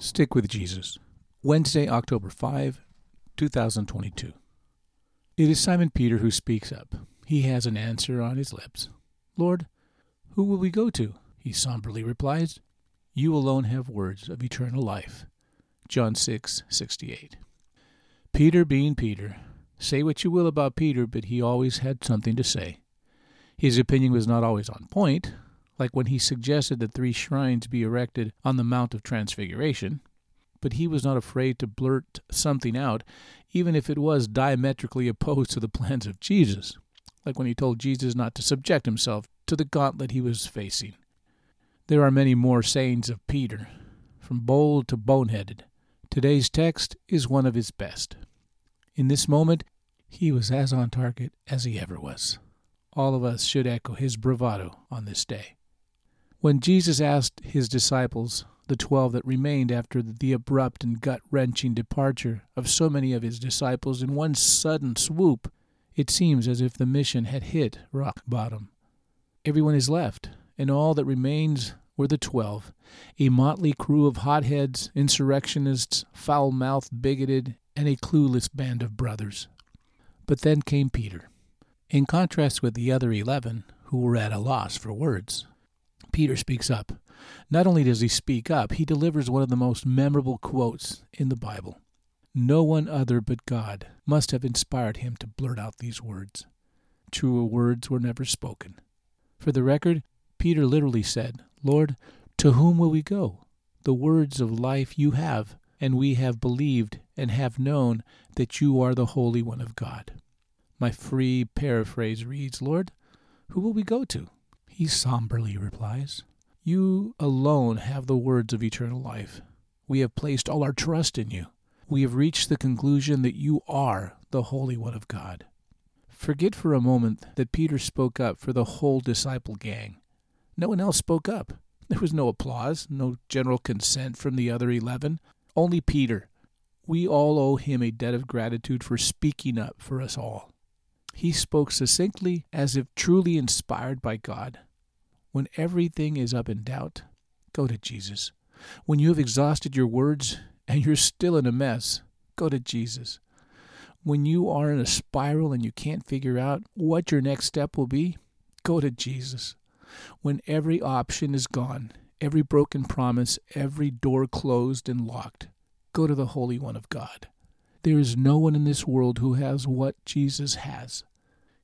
Stick with Jesus. Wednesday, October 5, 2022. It is Simon Peter who speaks up. He has an answer on his lips. Lord, who will we go to? He somberly replies. You alone have words of eternal life. John 6, 68. Peter being Peter, say what you will about Peter, but he always had something to say. His opinion was not always on point, like when he suggested that three shrines be erected on the Mount of Transfiguration, but he was not afraid to blurt something out, even if it was diametrically opposed to the plans of Jesus, like when he told Jesus not to subject himself to the gauntlet he was facing. There are many more sayings of Peter, from bold to boneheaded. Today's text is one of his best. In this moment, he was as on target as he ever was. All of us should echo his bravado on this day. When Jesus asked his disciples, the twelve that remained after the abrupt and gut wrenching departure of so many of his disciples in one sudden swoop, it seems as if the mission had hit rock bottom. Everyone is left, and all that remains were the twelve, a motley crew of hotheads, insurrectionists, foul mouthed, bigoted, and a clueless band of brothers. But then came Peter. In contrast with the other eleven, who were at a loss for words, Peter speaks up. Not only does he speak up, he delivers one of the most memorable quotes in the Bible. No one other but God must have inspired him to blurt out these words. Truer words were never spoken. For the record, Peter literally said, Lord, to whom will we go? The words of life you have, and we have believed and have known that you are the Holy One of God. My free paraphrase reads, Lord, who will we go to? He somberly replies, You alone have the words of eternal life. We have placed all our trust in you. We have reached the conclusion that you are the Holy One of God. Forget for a moment that Peter spoke up for the whole disciple gang. No one else spoke up. There was no applause, no general consent from the other eleven. Only Peter. We all owe him a debt of gratitude for speaking up for us all. He spoke succinctly as if truly inspired by God. When everything is up in doubt, go to Jesus. When you have exhausted your words and you're still in a mess, go to Jesus. When you are in a spiral and you can't figure out what your next step will be, go to Jesus. When every option is gone, every broken promise, every door closed and locked, go to the Holy One of God. There is no one in this world who has what Jesus has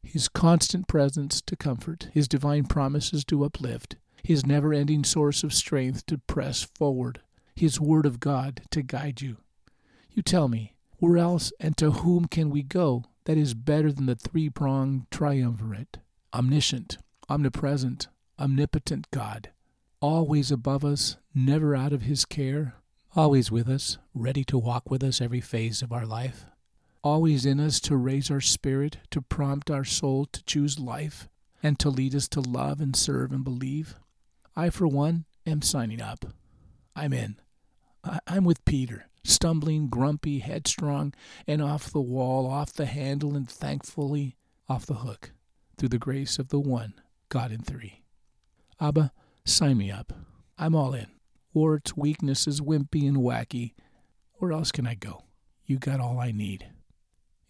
his constant presence to comfort, his divine promises to uplift, his never ending source of strength to press forward, his word of God to guide you. You tell me, where else and to whom can we go that is better than the three pronged triumvirate? Omniscient, omnipresent, omnipotent God, always above us, never out of his care, always with us, ready to walk with us every phase of our life always in us to raise our spirit, to prompt our soul to choose life, and to lead us to love and serve and believe. I, for one, am signing up. I'm in. I- I'm with Peter, stumbling, grumpy, headstrong, and off the wall, off the handle, and thankfully off the hook, through the grace of the one, God in three. Abba, sign me up. I'm all in. Warts, weaknesses, wimpy, and wacky. Where else can I go? You got all I need.